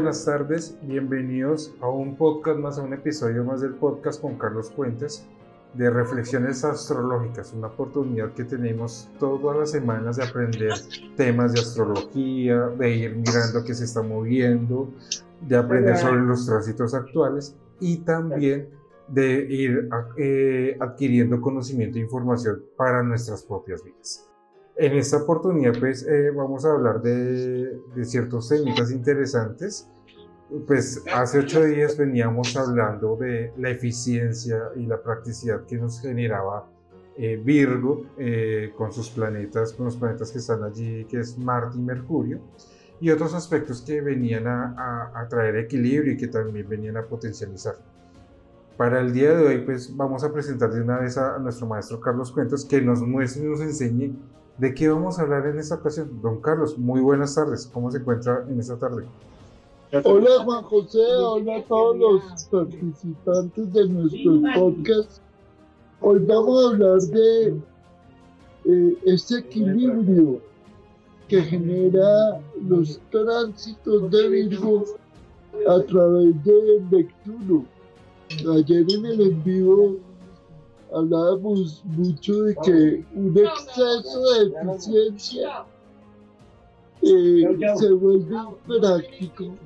Buenas tardes, bienvenidos a un podcast más, a un episodio más del podcast con Carlos Puentes de Reflexiones Astrológicas, una oportunidad que tenemos todas las semanas de aprender temas de astrología, de ir mirando qué se está moviendo, de aprender sobre los tránsitos actuales y también de ir eh, adquiriendo conocimiento e información para nuestras propias vidas. En esta oportunidad pues eh, vamos a hablar de, de ciertos técnicas interesantes. Pues hace ocho días veníamos hablando de la eficiencia y la practicidad que nos generaba eh, Virgo con sus planetas, con los planetas que están allí, que es Marte y Mercurio y otros aspectos que venían a, a, traer equilibrio y que también venían a potencializar. Para el día de hoy, pues vamos a presentar de una vez a, nuestro maestro Carlos Cuentos que nos muestre y nos enseñe de qué vamos a hablar en esta ocasión. Don Carlos, muy buenas tardes. ¿Cómo se encuentra en esta tarde? Hola Juan José, hola a todos los participantes de nuestro podcast. Hoy vamos a hablar de eh, este equilibrio que genera los tránsitos de Virgo a través de Neptuno. Ayer en el en vivo hablábamos mucho de que un exceso de eficiencia eh, se vuelve práctico.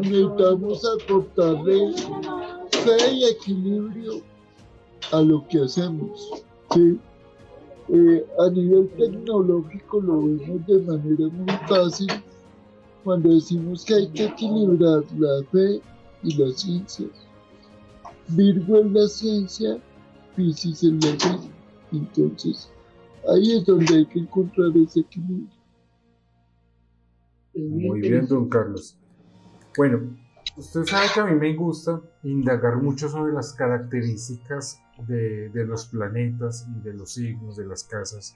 Necesitamos aportarle fe y equilibrio a lo que hacemos. ¿sí? Eh, a nivel tecnológico lo vemos de manera muy fácil cuando decimos que hay que equilibrar la fe y la ciencia. Virgo es la ciencia, Pisces es la fe. Entonces, ahí es donde hay que encontrar ese equilibrio. Muy bien, don Carlos. Bueno, usted sabe que a mí me gusta indagar mucho sobre las características de, los planetas y de los signos, de las casas.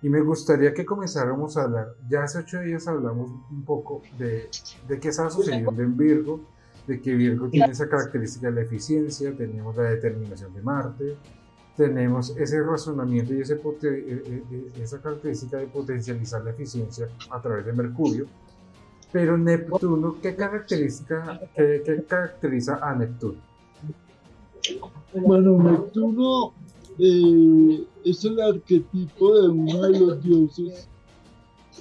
Y me gustaría que comenzáramos a hablar, ya hace ocho días hablamos un poco de, de qué estaba sucediendo en Virgo, de que Virgo tiene esa característica de la eficiencia, tenemos la determinación de Marte, tenemos ese razonamiento y eh, eh, eh, esa característica de potencializar la eficiencia a través de Mercurio. Pero Neptuno, ¿qué característica, qué, caracteriza a Neptuno? Bueno, Neptuno eh, es el arquetipo de uno de los dioses.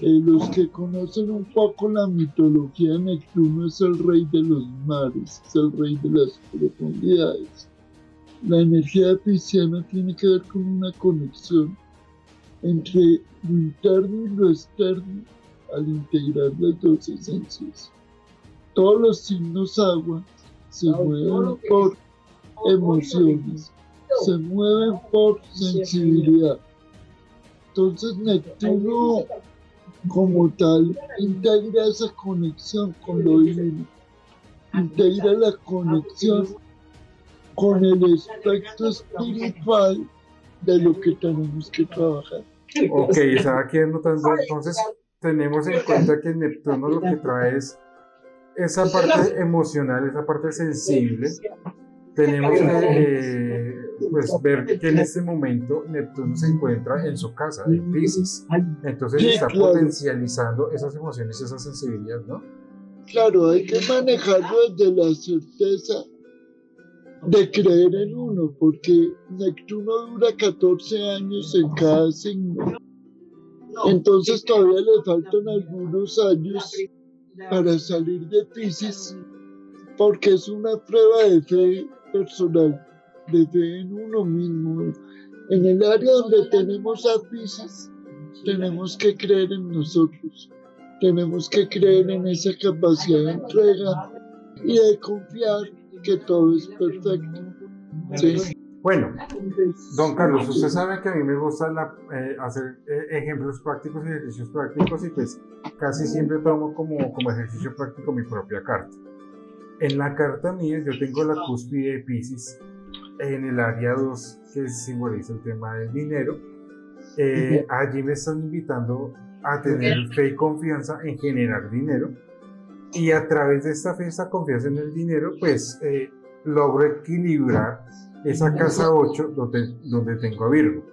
Eh, los que conocen un poco la mitología, Neptuno es el rey de los mares, es el rey de las profundidades. La energía pisciana tiene que ver con una conexión entre lo interno y lo externo al integrar las dos esencias. Todos los signos agua se mueven por emociones, se mueven por sensibilidad. Entonces Neptuno como tal integra esa conexión con lo divino, integra la conexión con el aspecto espiritual de lo que tenemos que trabajar. Ok, estaba aquí anotando, entonces tenemos en cuenta que Neptuno lo que trae es esa parte emocional, esa parte sensible, tenemos que eh, pues, ver que en este momento Neptuno se encuentra en su casa, en Pisces. Entonces está potencializando esas emociones y esa sensibilidad, ¿no? Claro, hay que manejarlo desde la certeza de creer en uno, porque Neptuno dura 14 años en cada signo. Entonces todavía le faltan algunos años para salir de Pisces, porque es una prueba de fe personal, de fe en uno mismo. En el área donde tenemos a tenemos que creer en nosotros, tenemos que creer en esa capacidad de entrega y de confiar que todo es perfecto. Bueno, don Carlos, usted sabe que a mí me gusta eh, hacer eh, ejemplos prácticos y ejercicios prácticos y pues casi siempre tomo como, como ejercicio práctico mi propia carta. En la carta mía yo tengo la cúspide de Pisces en el área 2 que simboliza el tema del dinero. Eh, allí me están invitando a tener fe y confianza en generar dinero y a través de esta fe, esta confianza en el dinero, pues eh, logro equilibrar esa casa 8 donde, donde tengo a Virgo,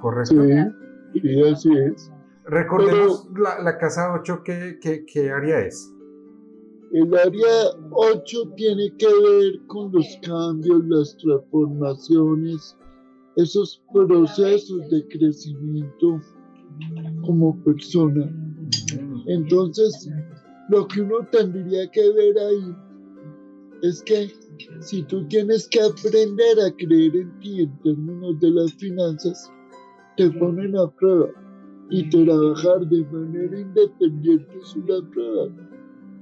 ¿correcto? Sí, así es. Recordemos la, la, casa 8, ¿qué, qué, qué área es? El área 8 tiene que ver con los cambios, las transformaciones, esos procesos de crecimiento como persona. Entonces, lo que uno tendría que ver ahí es que si tú tienes que aprender a creer en ti en términos de las finanzas, te ponen a prueba y trabajar de manera independiente es una prueba.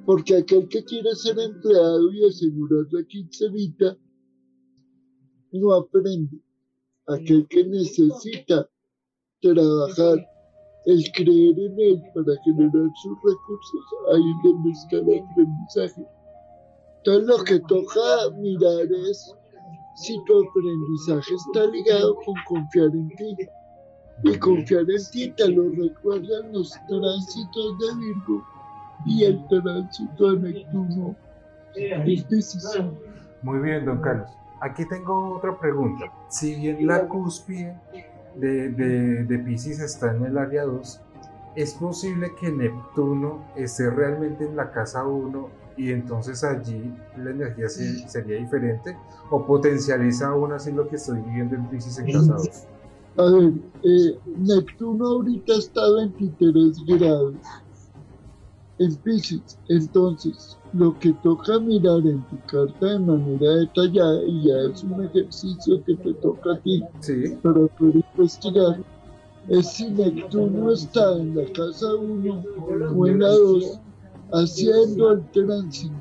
Porque aquel que quiere ser empleado y asegurar la quincenita no aprende. Aquel que necesita trabajar, el creer en él para generar sus recursos, ahí es donde está el aprendizaje. Entonces lo que toca mirar es si tu aprendizaje está ligado con confiar en ti. Y confiar en ti te lo recuerdan los tránsitos de Virgo y el tránsito de Neptuno. Muy bien, don Carlos. Aquí tengo otra pregunta. Si bien la cúspide de, de, de Pisces está en el área 2, ¿es posible que Neptuno esté realmente en la casa 1 y entonces allí la energía sería diferente? ¿O potencializa aún así lo que estoy viviendo en Pisces en casa 2? A ver, eh, Neptuno ahorita está a 23 grados en Pisces. Entonces, lo que toca mirar en tu carta de manera detallada, y ya es un ejercicio que te toca a ti para poder investigar, es si Neptuno está en la casa 1 o en la 2 haciendo el tránsito.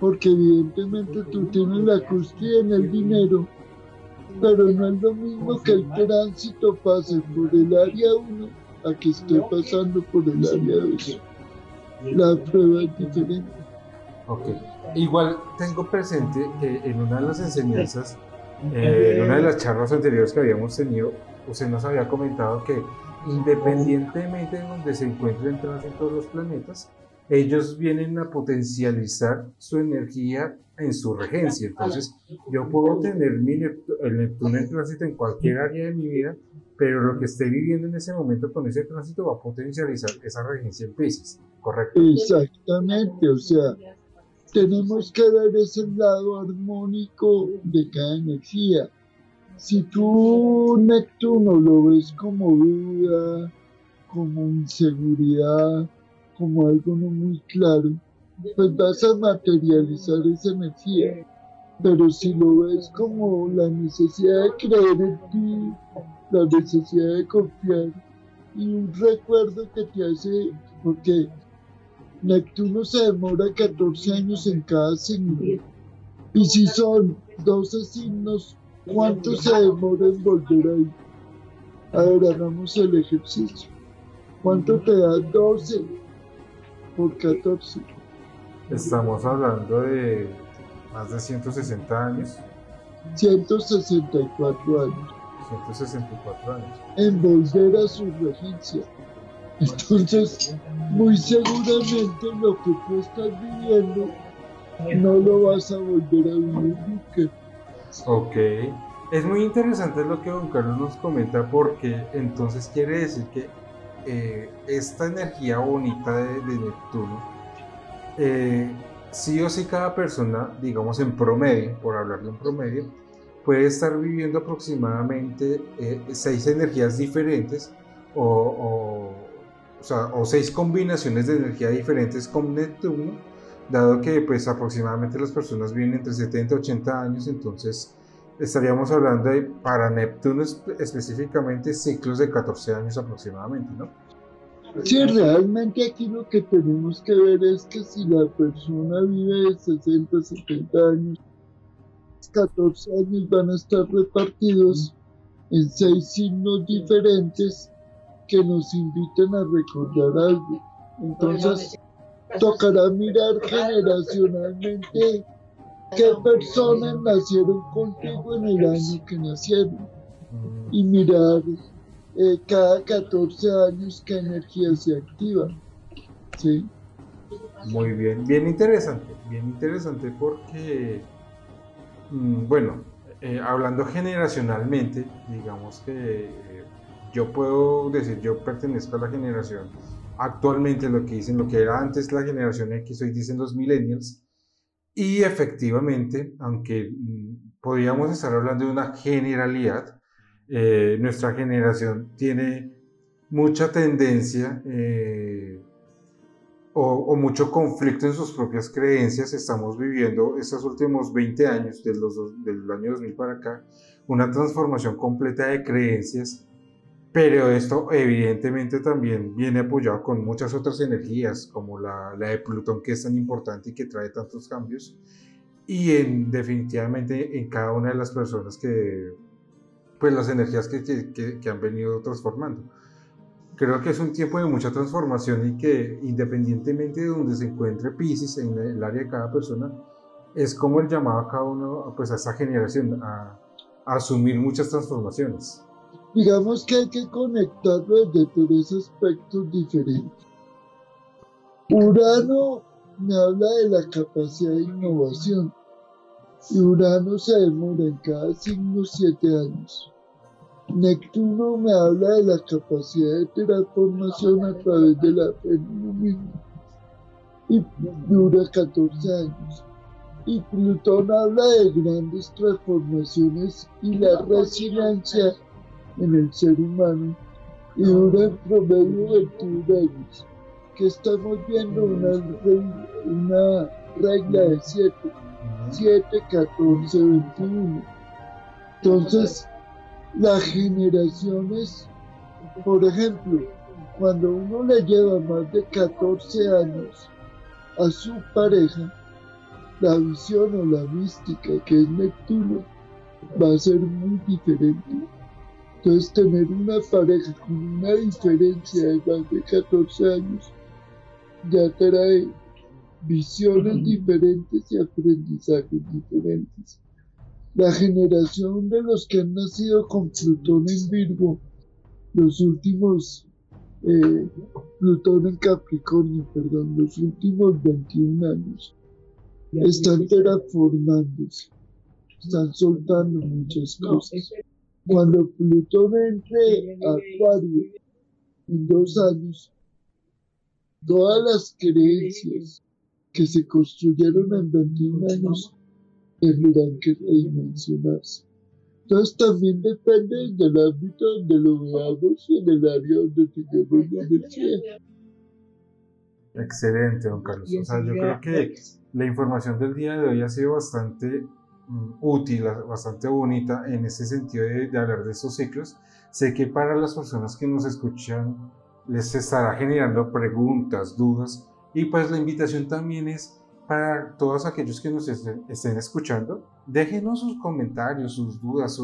Porque evidentemente tú tienes la cúspide en el dinero, pero no es lo mismo que el tránsito pase por el área 1 a que esté pasando por el área 2 la prueba es diferente. Ok. Igual tengo presente que en una de las enseñanzas, eh, en una de las charlas anteriores que habíamos tenido, usted nos había comentado que independientemente de donde se encuentren todos los planetas, ellos vienen a potencializar su energía en su regencia. Entonces, yo puedo tener mi el Neptuno en tránsito en cualquier área de mi vida, pero lo que esté viviendo en ese momento con ese tránsito va a potencializar esa regencia en Pisces. ¿correcto? Exactamente, o sea, tenemos que ver ese lado armónico de cada energía. Si tú Neptuno lo ves como duda, como inseguridad, como algo no muy claro, pues vas a materializar esa energía. Pero si lo ves como la necesidad de creer en ti, la necesidad de confiar y un recuerdo que te hace, porque Neptuno se demora 14 años en cada signo. Y si son 12 signos, ¿cuánto se demora en volver ahí? A ver, hagamos el ejercicio. ¿Cuánto te da 12 por 14? Estamos hablando de más de 160 años. 164 años. 164 años. En volver a su regencia. Entonces, muy seguramente lo que tú estás viviendo no lo vas a volver a vivir nunca. Ok. Es muy interesante lo que don Carlos nos comenta porque entonces quiere decir que eh, esta energía bonita de, Neptuno, eh, sí o sí cada persona, digamos en promedio, por hablar de un promedio, puede estar viviendo aproximadamente eh, seis energías diferentes o o, sea, o seis combinaciones de energía diferentes con Neptuno, dado que pues aproximadamente las personas viven entre 70 y 80 años, entonces estaríamos hablando de, para Neptuno específicamente, ciclos de 14 años aproximadamente, ¿no? Sí, realmente aquí lo que tenemos que ver es que si la persona vive de 60, 70 años, 14 años van a estar repartidos en seis signos diferentes que nos inviten a recordar algo. Entonces, tocará mirar generacionalmente qué personas nacieron contigo en el año que nacieron y mirar eh, cada 14 años qué energía se activa. ¿sí? Muy bien, bien interesante, bien interesante porque, mm, bueno, eh, hablando generacionalmente, digamos que yo puedo decir, yo pertenezco a la generación actualmente lo que dicen, lo que era antes la generación X, hoy dicen los millennials. Y efectivamente, aunque mm, podríamos estar hablando de una generalidad, eh, nuestra generación tiene mucha tendencia eh, o, mucho conflicto en sus propias creencias. Estamos viviendo estos últimos 20 años, del, del año 2000 para acá, una transformación completa de creencias, pero esto evidentemente también viene apoyado con muchas otras energías, como la, la de Plutón, que es tan importante y que trae tantos cambios, y en, definitivamente en cada una de las personas que, pues las energías que, que, que han venido transformando creo que es un tiempo de mucha transformación y que independientemente de donde se encuentre Pisces en el área de cada persona, es como el llamado a cada uno, pues a esa generación, a, asumir muchas transformaciones. Digamos que hay que conectarlo desde tres aspectos diferentes. Urano me habla de la capacidad de innovación y Urano se demora en cada signo siete años. Neptuno me habla de la capacidad de transformación a través de la fe y dura 14 años. Y Plutón habla de grandes transformaciones y la resiliencia en el ser humano y dura en promedio 21 años, que estamos viendo una, una regla de 7, 7, 14, 21. Entonces, las generaciones, por ejemplo, cuando uno le lleva más de 14 años a su pareja, la visión o la mística que es Neptuno va a ser muy diferente. Entonces tener una pareja con una diferencia de más de 14 años ya trae visiones diferentes y aprendizajes diferentes. La generación de los que han nacido con Plutón en Virgo, los últimos, eh, Plutón en Capricornio, perdón, los últimos 21 años, están transformándose, están soltando muchas cosas. Cuando Plutón entre a Acuario en dos años, todas las creencias que se construyeron en 21 años tendrán que redimensionarse. Entonces también depende del ámbito donde lo veamos y en el área donde tengamos la energía. Excelente, don Carlos. O sea, yo creo que la información del día de hoy ha sido bastante útil, bastante bonita en ese sentido de, de, hablar de estos ciclos. Sé que para las personas que nos escuchan les estará generando preguntas, dudas y pues la invitación también es para todos aquellos que nos estén, escuchando, déjenos sus comentarios, sus dudas,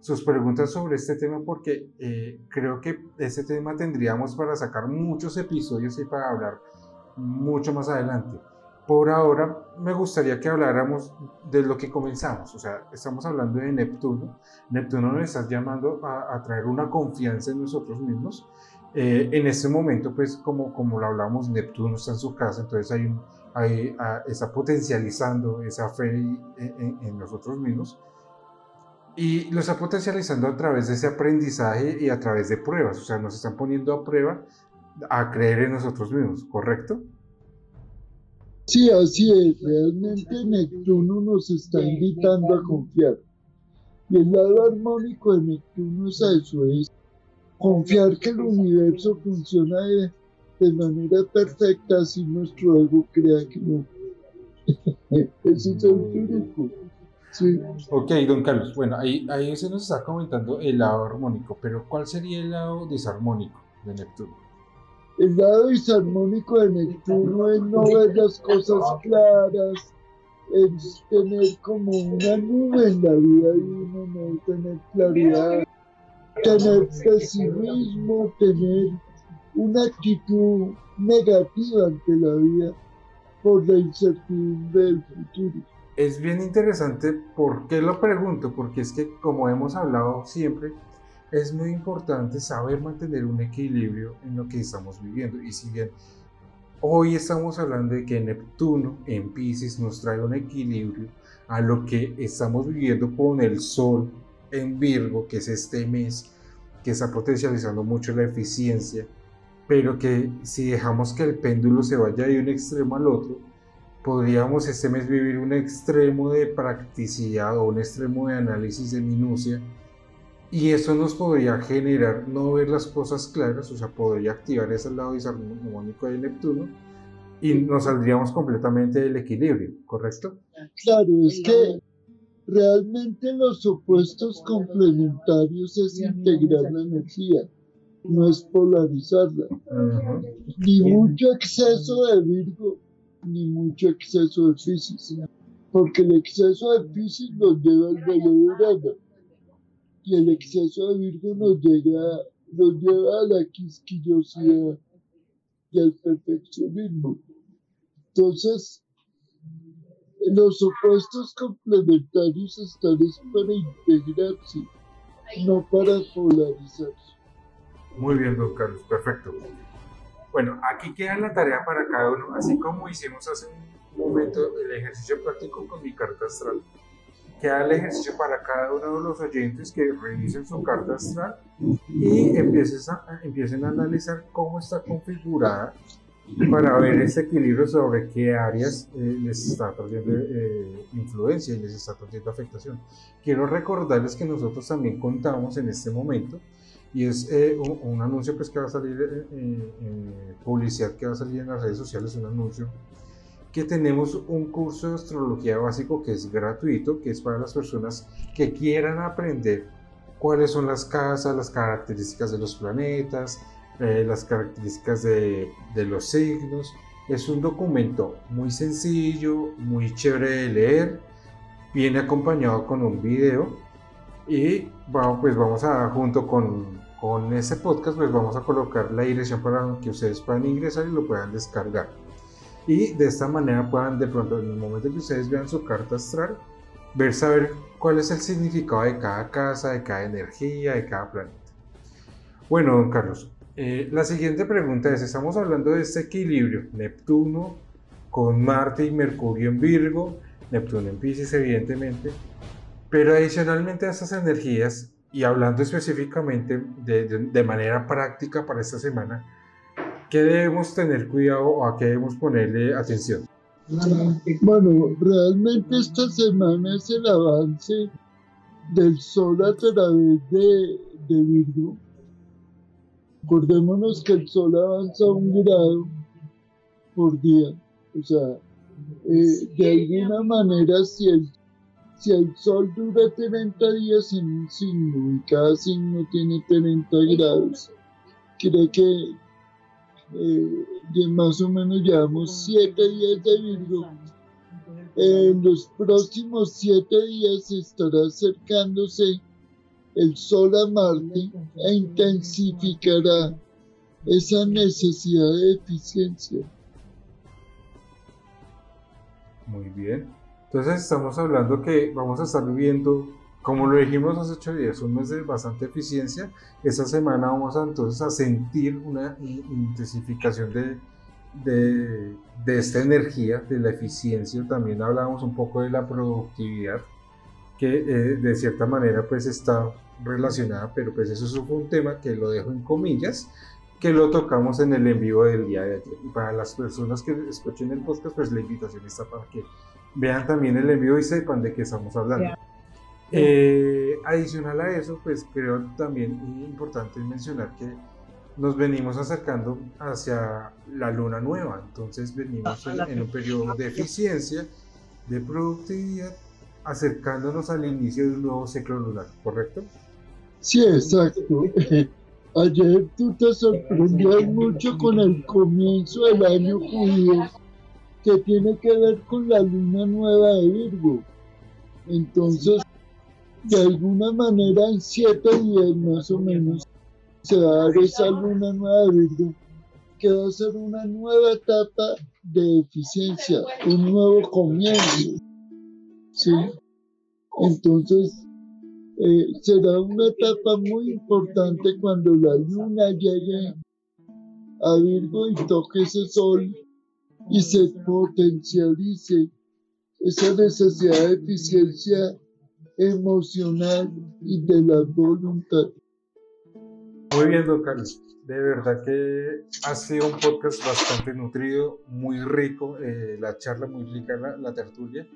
sus preguntas sobre este tema, porque eh, creo que este tema tendríamos para sacar muchos episodios y para hablar mucho más adelante. Por ahora, me gustaría que habláramos de lo que comenzamos. O sea, estamos hablando de Neptuno. Neptuno nos está llamando a, traer una confianza en nosotros mismos. Eh, en este momento, pues, como, como lo hablamos, Neptuno está en su casa, entonces hay un, ahí, está potencializando esa fe en, nosotros mismos y lo está potencializando a través de ese aprendizaje y a través de pruebas, o sea, nos están poniendo a prueba a creer en nosotros mismos, ¿correcto? Sí, así es, realmente Neptuno nos está invitando a confiar. Y el lado armónico de Neptuno es eso, es confiar que el universo funciona de de manera perfecta si nuestro ego crea que no. Ese es el truco. Sí. Ok, don Carlos, bueno, ahí, ahí se nos está comentando el lado armónico, pero ¿cuál sería el lado disarmónico de Neptuno? El lado disarmónico de Neptuno es no ver las cosas claras, es tener como una nube en la vida y uno no tener claridad, tener pesimismo, tener una actitud negativa ante la vida por la incertidumbre del futuro. Es bien interesante, ¿por qué lo pregunto? Porque es que como hemos hablado siempre, es muy importante saber mantener un equilibrio en lo que estamos viviendo. Y si bien hoy estamos hablando de que Neptuno en Pisces nos trae un equilibrio a lo que estamos viviendo con el Sol en Virgo, que es este mes que está potencializando mucho la eficiencia pero que si dejamos que el péndulo se vaya de un extremo al otro, podríamos este mes vivir un extremo de practicidad o un extremo de análisis de minucia y eso nos podría generar no ver las cosas claras, o sea, podría activar ese lado disarmónico de Neptuno y nos saldríamos completamente del equilibrio, ¿correcto? Claro, es que realmente los opuestos complementarios es integrar la energía, no es polarizarla. Ni mucho exceso de Virgo, ni mucho exceso de Pisces, porque el exceso de Pisces nos lleva al velo y el exceso de Virgo nos, llega, nos lleva a la quisquillosidad y al perfeccionismo. Entonces, los opuestos complementarios están para integrarse, no para polarizarse. Muy bien, don Carlos, perfecto. Bueno, aquí queda la tarea para cada uno, así como hicimos hace un momento el ejercicio práctico con mi carta astral. Queda el ejercicio para cada uno de los oyentes que revisen su carta astral y a, empiecen a analizar cómo está configurada para ver ese equilibrio sobre qué áreas eh, les está trayendo eh, influencia y les está trayendo afectación. Quiero recordarles que nosotros también contamos en este momento y es eh, un, anuncio pues, que va a salir, eh, eh, publicidad que va a salir en las redes sociales, un anuncio, que tenemos un curso de astrología básico que es gratuito, que es para las personas que quieran aprender cuáles son las casas, las características de los planetas, las características de, de los signos. Es un documento muy sencillo, muy chévere de leer, viene acompañado con un video y bueno, pues vamos a, junto con, con ese podcast, pues vamos a colocar la dirección para que ustedes puedan ingresar y lo puedan descargar. Y de esta manera puedan de pronto, en el momento que ustedes vean su carta astral, ver saber cuál es el significado de cada casa, de cada energía, de cada planeta. Bueno, don Carlos, eh, la siguiente pregunta es, estamos hablando de este equilibrio, Neptuno con Marte y Mercurio en Virgo, Neptuno en Pisces evidentemente, pero adicionalmente a estas energías, y hablando específicamente de, manera práctica para esta semana, ¿qué debemos tener cuidado o a qué debemos ponerle atención? Bueno, realmente esta semana es el avance del Sol a través de, de Virgo. Acordémonos que el Sol avanza un grado por día. O sea, eh, de alguna manera, si el si el Sol dura 30 días en un signo y cada signo tiene 30 grados, creo que eh, más o menos llevamos 7 días de Virgo. En los próximos 7 días estará acercándose el Sol a Marte e intensificará esa necesidad de eficiencia. Muy bien. Entonces estamos hablando que vamos a estar viviendo, como lo dijimos hace ocho días, un mes de bastante eficiencia. Esta semana vamos a entonces a sentir una intensificación de, de, esta energía, de la eficiencia. También hablamos un poco de la productividad, que eh, de cierta manera pues está relacionada, pero pues eso fue un tema que lo dejo en comillas, que lo tocamos en el en vivo del día de ayer. Y para las personas que escuchen el podcast, pues la invitación está para que vean también el envío y sepan de qué estamos hablando. Eh, adicional a eso, pues creo también importante mencionar que nos venimos acercando hacia la luna nueva, entonces venimos en, un periodo de eficiencia, de productividad, acercándonos al inicio de un nuevo ciclo lunar, ¿correcto? Sí, exacto. Ayer tú te sorprendías mucho con el comienzo del año judío que tiene que ver con la luna nueva de Virgo. Entonces, de alguna manera, en siete días más o menos, se va a dar esa luna nueva Virgo, que va a ser una nueva etapa de eficiencia, un nuevo comienzo. ¿sí? Entonces, eh, será una etapa muy importante cuando la luna llegue a Virgo y toque ese sol y se potencialice esa necesidad de eficiencia emocional y de la voluntad. Muy bien, don Carlos. De verdad que ha sido un podcast bastante nutrido, muy rico, eh, la charla muy rica, la, tertulia.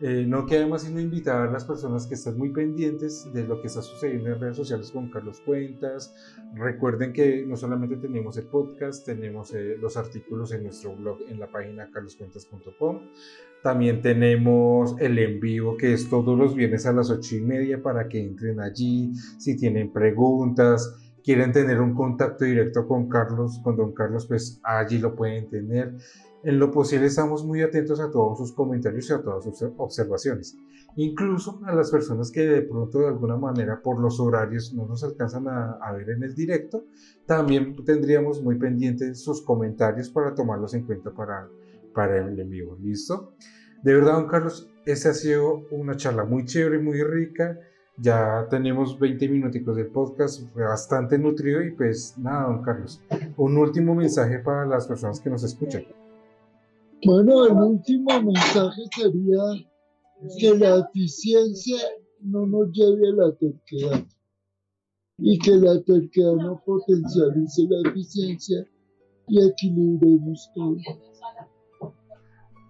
Eh, no queda más sino invitar a las personas que estén muy pendientes de lo que está sucediendo en redes sociales con Carlos Cuentas. Recuerden que no solamente tenemos el podcast, tenemos eh, los artículos en nuestro blog en la página carloscuentas.com. También tenemos el en vivo que es todos los viernes a las ocho y media para que entren allí si tienen preguntas quieren tener un contacto directo con Carlos, con don Carlos, pues allí lo pueden tener. En lo posible estamos muy atentos a todos sus comentarios y a todas sus observaciones. Incluso a las personas que de pronto de alguna manera por los horarios no nos alcanzan a, a ver en el directo, también tendríamos muy pendientes sus comentarios para tomarlos en cuenta para, para el en vivo. ¿Listo? De verdad, don Carlos, esta ha sido una charla muy chévere, muy rica. Ya tenemos 20 minuticos del podcast, fue bastante nutrido y pues nada, don Carlos, un último mensaje para las personas que nos escuchan. Bueno, el último mensaje sería que la eficiencia no nos lleve a la terquedad y que la terquedad no potencialice la eficiencia y equilibremos todo.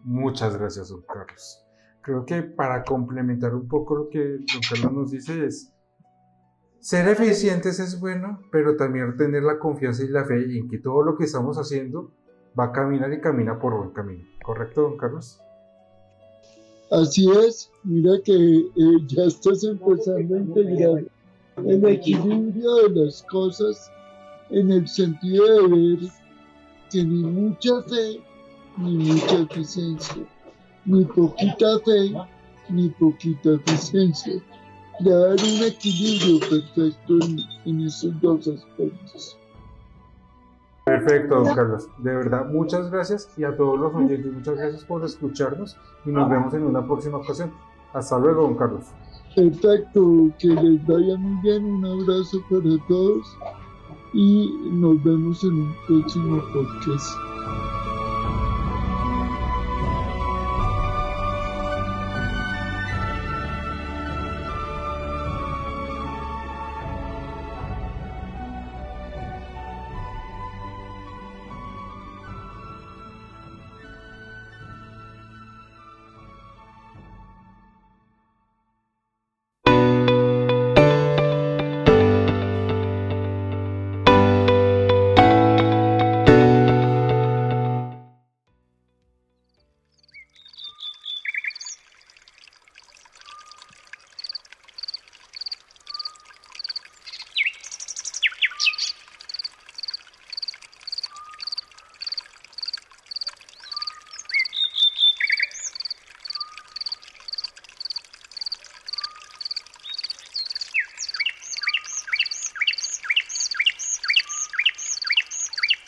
Muchas gracias, don Carlos creo que para complementar un poco lo que don Carlos nos dice es, ser eficientes es bueno, pero también tener la confianza y la fe en que todo lo que estamos haciendo va a caminar y camina por buen camino. ¿Correcto, don Carlos? Así es, mira que eh, ya estás empezando a integrar el equilibrio de las cosas en el sentido de ver que ni mucha fe ni mucha eficiencia ni poquita fe, ni poquita eficiencia. Dar un equilibrio perfecto en, esos dos aspectos. Perfecto, don Carlos. De verdad, muchas gracias y a todos los oyentes, muchas gracias por escucharnos y nos vemos en una próxima ocasión. Hasta luego, don Carlos. Perfecto, que les vaya muy bien, un abrazo para todos y nos vemos en un próximo podcast.